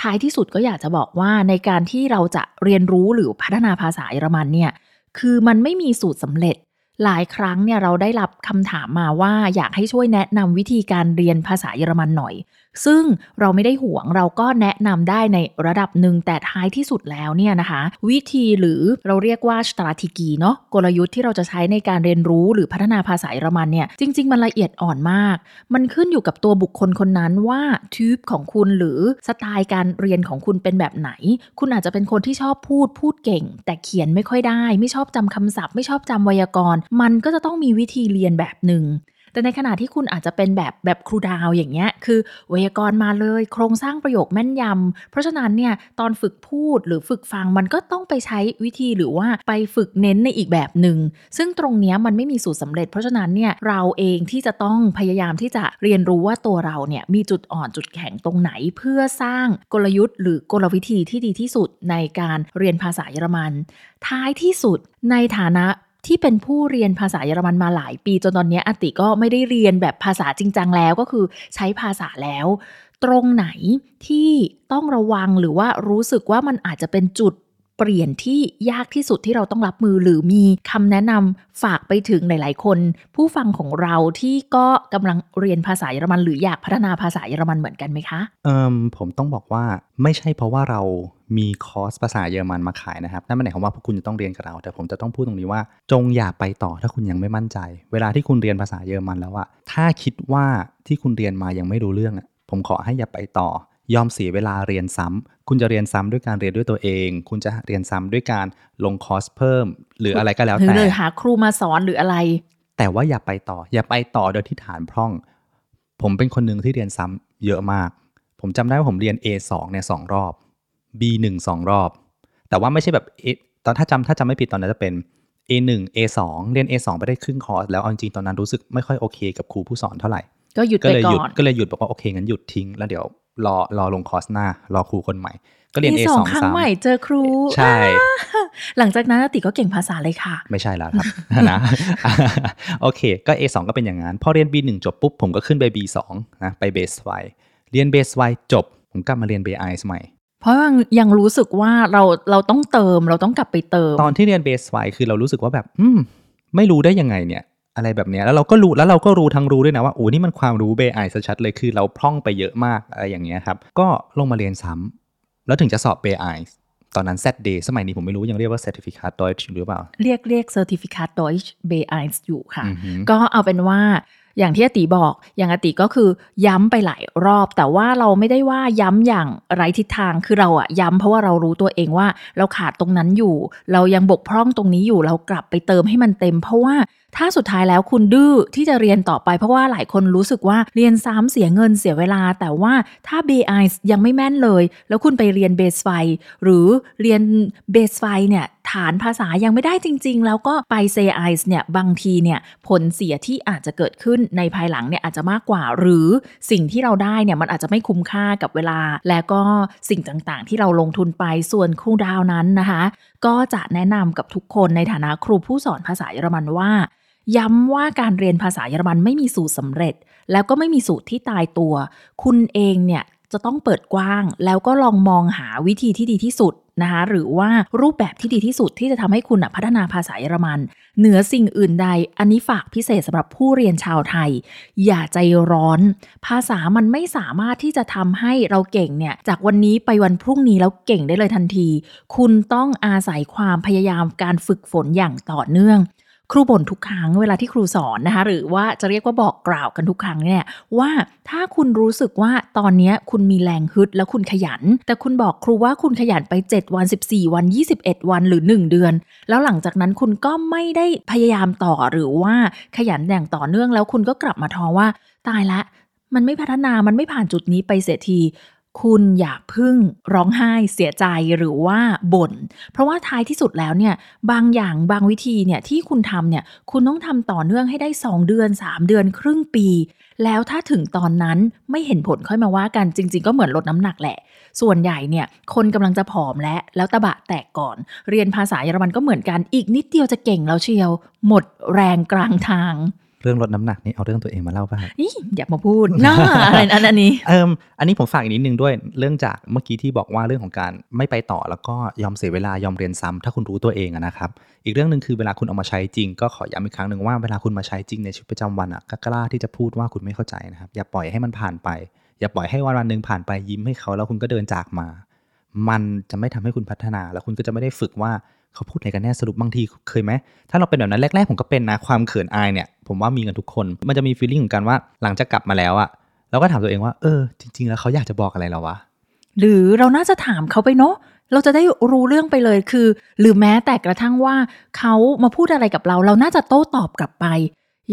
ท้ายที่สุดก็อยากจะบอกว่าในการที่เราจะเรียนรู้หรือพัฒนาภาษาเยอรมันเนี่ยคือมันไม่มีสูตรสำเร็จ หลายครั้งเนี่ยเราได้รับคำถามมาว่าอยากให้ช่วยแนะนำวิธีการเรียนภาษาเยอรมันหน่อยซึ่งเราไม่ได้ห่วงเราก็แนะนำได้ในระดับหนึ่งแต่ท้ายที่สุดแล้วเนี่ยนะคะ วิธีหรือเราเรียกว่า strategy เนาะกลยุทธ์ที่เราจะใช้ในการเรียนรู้หรือพัฒนาภาษาเยอรมันเนี่ยจริง ๆ มันละเอียดอ่อนมาก มันขึ้นอยู่กับตัวบุคคลคนนั้นว่าทูบของคุณหรือสไตล์การเรียนของคุณเป็นแบบไหน คุณอาจจะเป็นคนที่ชอบพูดพูดเก่ง แต่เขียนไม่ค่อยได้ ไม่ชอบจำคำศัพท์ ไม่ชอบจำไวยากรณ์ มันก็จะต้องมีวิธีเรียนแบบหนึ่ง แต่ในขณะที่คุณอาจจะเป็นแบบแบบครูดาวอย่างเงี้ย คือไวยากรณ์มาเลย โครงสร้างประโยคแม่นยำเพราะฉะนั้นเนี่ยตอนฝึกพูดหรือฝึกฟังมันก็ต้องไปใช้วิธีหรือว่าไปฝึกเน้นในอีกแบบหนึ่ง ซึ่งตรงเนี้ยมันไม่มีสูตรสำเร็จ เพราะฉะนั้นเนี่ยเราเองที่จะต้องพยายามที่จะเรียนรู้ว่าตัวเราเนี่ยมีจุดอ่อนจุดแข็งตรงไหน เพื่อสร้างกลยุทธ์ หรือกลวิธีที่ดีที่สุดในการเรียนภาษาเยอรมัน ท้ายที่สุดในฐานะ ที่เป็นผู้เรียนภาษาเยอรมันมาหลายปีจนตอนนี้อติก็ไม่ได้เรียนแบบภาษาจริงจังแล้วก็คือใช้ภาษาแล้ว ตรงไหนที่ต้องระวังหรือว่ารู้สึกว่ามันอาจจะเป็นจุด เปลี่ยนที่ยากที่สุดที่เราต้องรับมือหรือมีคำแนะนำฝากไปถึงหลาย ๆ คน ผู้ฟังของเราที่ก็กำลังเรียนภาษาเยอรมัน หรืออยากพัฒนาภาษาเยอรมันเหมือนกันไหมคะเอิมผมต้องบอกว่าไม่ใช่เพราะว่าเรามีคอร์สภาษาเยอรมันมาขายนะครับนั่นหมายความว่าพวกคุณจะต้องเรียนกับเรา แต่ผมจะต้องพูดตรงนี้ว่า จงอย่าไปต่อถ้าคุณยังไม่มั่นใจ เวลาที่คุณเรียนภาษาเยอรมันแล้วอะถ้าคิดว่าที่คุณเรียนมายังไม่รู้เรื่องอะผมขอให้อย่าไปต่อ ยอมเสียเวลาเรียนซ้ำคุณจะเรียนซ้ำด้วยการเรียนด้วยตัวเอง คุณจะเรียนซ้ำด้วยการลงคอร์สเพิ่ม หรืออะไรก็แล้วหรือแต่เลยหาครูมาสอนหรืออะไร แต่ว่าอย่าไปต่อ อย่าไปต่อโดยที่ฐานพร่อง ผมเป็นคนหนึ่งที่เรียนซ้ำเยอะมาก ผมจำได้ว่าผมเรียน A2 เนี่ยสองรอบ B1 สองรอบ แต่ว่าไม่ใช่แบบ A ตอนถ้าจำถ้าจำไม่ผิดตอนนั้นจะเป็น A1 A2 เรียน A2 ไปได้ครึ่งคอร์สแล้วเอาจริงๆตอนนั้นรู้สึกไม่ค่อยโอเค กับครูผู้สอนเท่าไหร่ก็หยุดก็ไปเลยหยุดก่อนก็เลยหยุดบอกว่าโอเคงั้นหยุดทิ้งแล้วเดี๋ยว รอรอลงคอร์สหน้ารอครูคนใหม่ ก็เรียนมี A2 สองครั้งซ้ำใหม่เจอครูใช่อ่าหลังจากนั้นอติก็เก่งภาษาเลยค่ะ ไม่ใช่แล้วครับนะโอเค ก็ A2 ก็เป็นอย่างนั้น พอเรียน B1 จบปุ๊บ ผมก็ขึ้นไป B2 นะไป Base Y เรียน Base Y จบ ผมกลับมาเรียน BI ใหม่เพราะยังยังรู้สึกว่าเราเราต้องเติมเราต้องกลับไปเติม ตอนที่เรียน Base Y คือเรารู้สึกว่าแบบ อืม ไม่รู้ได้ยังไงเนี่ย อะไรแบบเนี้ยแล้วเราก็รู้แล้วเราก็รู้ทั้งรู้ด้วยนะว่าโอ้นี่มันความรู้ BI ชัดๆเลยคือเราพร่องไปเยอะมากอะไรอย่างเงี้ยครับก็ลงมาเรียนซ้ำแล้วถึงจะสอบ BI ตอนนั้น ZD สมัยนี้ผมไม่รู้ยังเรียกว่า Certificate Deutsch หรือเปล่า เรียกเรียก Certificate Deutsch B1 อยู่ค่ะอือหือก็เอาเป็นว่าอย่างที่อติบอก อย่างอติก็คือย้ำไปหลายรอบ แต่ว่าเราไม่ได้ว่าย้ำอย่างไร้ทิศทาง คือเราอะย้ำเพราะว่าเรารู้ตัวเองว่าเราขาดตรงนั้นอยู่ เรายังบกพร่องตรงนี้อยู่ เรากลับไปเติมให้มันเต็ม เพราะว่าถ้าสุดท้ายแล้วคุณดื้อที่จะเรียนต่อไปเพราะว่าหลายคนรู้สึกว่าเรียนซ้ำเสียเงินเสียเวลา แต่ว่าถ้า B1 ยังไม่แม่นเลย แล้วคุณไปเรียนเบสไฟหรือเรียนเบสไฟเนี่ยฐานภาษายังไม่ได้จริง ๆ แล้วก็ไปเซไอส์เนี่ยบางทีเนี่ยผลเสียที่อาจจะเกิดขึ้นในภายหลังเนี่ยอาจจะมากกว่า หรือสิ่งที่เราได้เนี่ยมันอาจจะไม่คุ้มค่ากับเวลา และก็สิ่งต่างๆ ที่เราลงทุนไปส่วนครูดาวนั้นนะคะ ก็จะแนะนำกับทุกคนในฐานะครูผู้สอนภาษาเยอรมันว่า ย้ำว่าการเรียนภาษาเยอรมันไม่มีสูตรสำเร็จ แล้วก็ไม่มีสูตรที่ตายตัว คุณเองเนี่ยจะต้องเปิดกว้าง แล้วก็ลองมองหาวิธีที่ดีที่สุดนะคะหรือว่ารูปแบบที่ดีที่สุดที่จะทำให้คุณพัฒนาภาษาเยอรมัน เหนือสิ่งอื่นใด อันนี้ฝากพิเศษสำหรับผู้เรียนชาวไทย อย่าใจร้อน ภาษามันไม่สามารถที่จะทำให้เราเก่งเนี่ย จากวันนี้ไปวันพรุ่งนี้แล้วเก่งได้เลยทันที คุณต้องอาศัยความพยายามการฝึกฝนอย่างต่อเนื่อง ครูบ่นทุกครั้งเวลาที่ครูสอนนะคะ หรือว่าจะเรียกว่าบอกกล่าวกันทุกครั้งเนี่ยว่าถ้าคุณรู้สึกว่าตอนนี้คุณมีแรงฮึดแล้วคุณขยัน แต่คุณบอกครูว่าคุณขยันไป 7 วัน 14 วัน 21 วันหรือ 1 เดือน แล้วหลังจากนั้นคุณก็ไม่ได้พยายามต่อหรือว่าขยันอย่างต่อเนื่องแล้วคุณก็กลับมาท้อว่า ตายละ มันไม่พัฒนามันไม่ผ่านจุดนี้ไปเสียที คุณอย่าพึ่งร้องไห้เสียใจหรือว่าบ่น เพราะว่าท้ายที่สุดแล้วเนี่ยบางอย่างบางวิธีเนี่ยที่คุณทำเนี่ยคุณต้องทำต่อเนื่องให้ได้ 2 เดือน 3 เดือนครึ่งปี แล้วถ้าถึงตอนนั้นไม่เห็นผลค่อยมาว่ากันจริง ๆ ก็เหมือนลดน้ำหนักแหละ ส่วนใหญ่เนี่ยคนกำลังจะผอมและแล้วตะบะแตกก่อน เรียนภาษาเยอรมันก็เหมือนกันอีกนิดเดียวจะเก่งแล้วเชียว หมดแรงกลางทาง เรื่องลดน้ำหนักนี่เอาเรื่องตัวเองมาเล่าป่ะนี่อย่ามาพูดน่าอะไรอันอันนี้เอิมอันนี้ผมฝากอีกนิดนึงด้วย เรื่องจากเมื่อกี้ที่บอกว่าเรื่องของการไม่ไปต่อแล้วก็ยอมเสียเวลายอมเรียนซ้ำถ้าคุณรู้ตัวเองอะนะครับ อีกเรื่องหนึ่งคือเวลาคุณเอามาใช้จริง ก็ขอย้ำอีกครั้งหนึ่งว่าเวลาคุณมาใช้จริงในชีวิตประจำวันอะก็กล้าที่จะพูดว่าคุณไม่เข้าใจนะครับ อย่าปล่อยให้มันผ่านไป อย่าปล่อยให้วันวันหนึ่งผ่านไปยิ้มให้เขาแล้วคุณก็เดินจากมา มันจะไม่ทำให้คุณพัฒนา แล้วคุณก็จะไม่ได้ฝึกว่าเขาพูดอะไรกันแน่สรุปบางทีเคยไหมถ้าเราเป็นแบบนั้นแรกๆผมก็เป็นนะความเขินอายเนี่ย ผมว่ามีกันทุกคน มันจะมีฟีลลิ่งของกันว่าหลังจากกลับมาแล้วอะเราก็ถามตัวเองว่า เออ จริง ๆ แล้วเขาอยากจะบอกอะไรเราวะ หรือเราน่าจะถามเขาไปเนาะเราจะได้รู้เรื่องไปเลยคือ หรือแม้แต่กระทั่งว่าเขามาพูดอะไรกับเรา เราน่าจะโต้ตอบกลับไป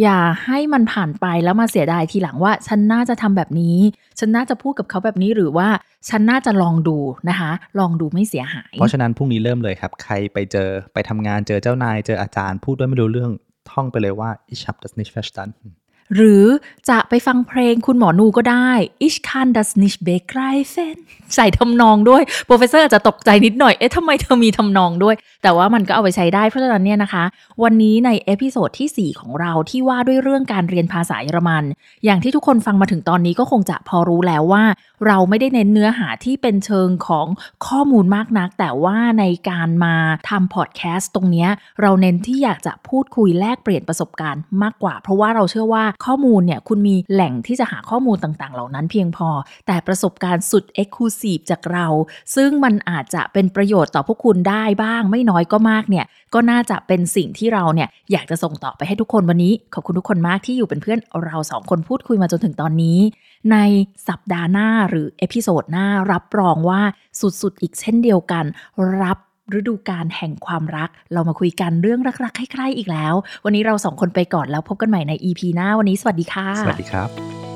อย่าให้มันผ่านไปแล้วมาเสียดายทีหลังว่า ฉันน่าจะทำแบบนี้ ฉันน่าจะพูดกับเขาแบบนี้หรือว่า ฉันน่าจะลองดูนะคะ ลองดูไม่เสียหาย เพราะฉะนั้นพรุ่งนี้เริ่มเลยครับ ใครไปเจอไปทำงานเจอเจ้านายเจออาจารย์ พูดด้วยไม่รู้เรื่อง ท่องไปเลยว่า ich hab das nicht verstanden หรือจะไปฟังเพลงคุณหมอนูก็ได้ Ich kann das nicht begreifen ใส่ทำนองด้วย Professor อาจจะตกใจนิดหน่อย เอ๊ะทำไมเธอมีทำนองด้วยแต่ว่ามันก็เอาไปใช้ได้เพราะฉะนั้นเนี่ยนะคะ วันนี้ใน episode ที่ 4 ของเราที่ว่าด้วยเรื่องการเรียนภาษาเยอรมัน อย่างที่ทุกคนฟังมาถึงตอนนี้ก็คงจะพอรู้แล้วว่า เราไม่ได้เน้นเนื้อหาที่เป็นเชิงของข้อมูลมากนัก แต่ว่าในการมาทำพอดแคสต์ตรงนี้เราเน้นที่อยากจะพูดคุยแลกเปลี่ยนประสบการณ์มากกว่า เพราะว่าเราเชื่อว่าข้อมูลเนี่ยคุณมีแหล่งที่จะหาข้อมูลต่างๆ เหล่านั้นเพียงพอ แต่ประสบการณ์สุด exclusive จากเรา ซึ่งมันอาจจะเป็นประโยชน์ต่อพวกคุณได้บ้างไม่น้อยก็มากเนี่ยก็น่าจะเป็นสิ่งที่เราเนี่ยอยากจะส่งต่อไปให้ทุกคนวันนี้ ขอบคุณทุกคนมากที่อยู่เป็นเพื่อนเราสองคนพูดคุยมาจนถึงตอนนี้ ในสัปดาห์หน้าหรือ episode หน้ารับรองว่าสุดๆ อีกเช่นเดียวกัน รับฤดูกาลแห่งความรัก เรามาคุยกันเรื่องรักๆใคร่ๆอีกแล้ว วันนี้เราสองคนไปก่อนแล้วพบกันใหม่ใน EP หน้าวันนี้สวัสดีค่ะ สวัสดีครับ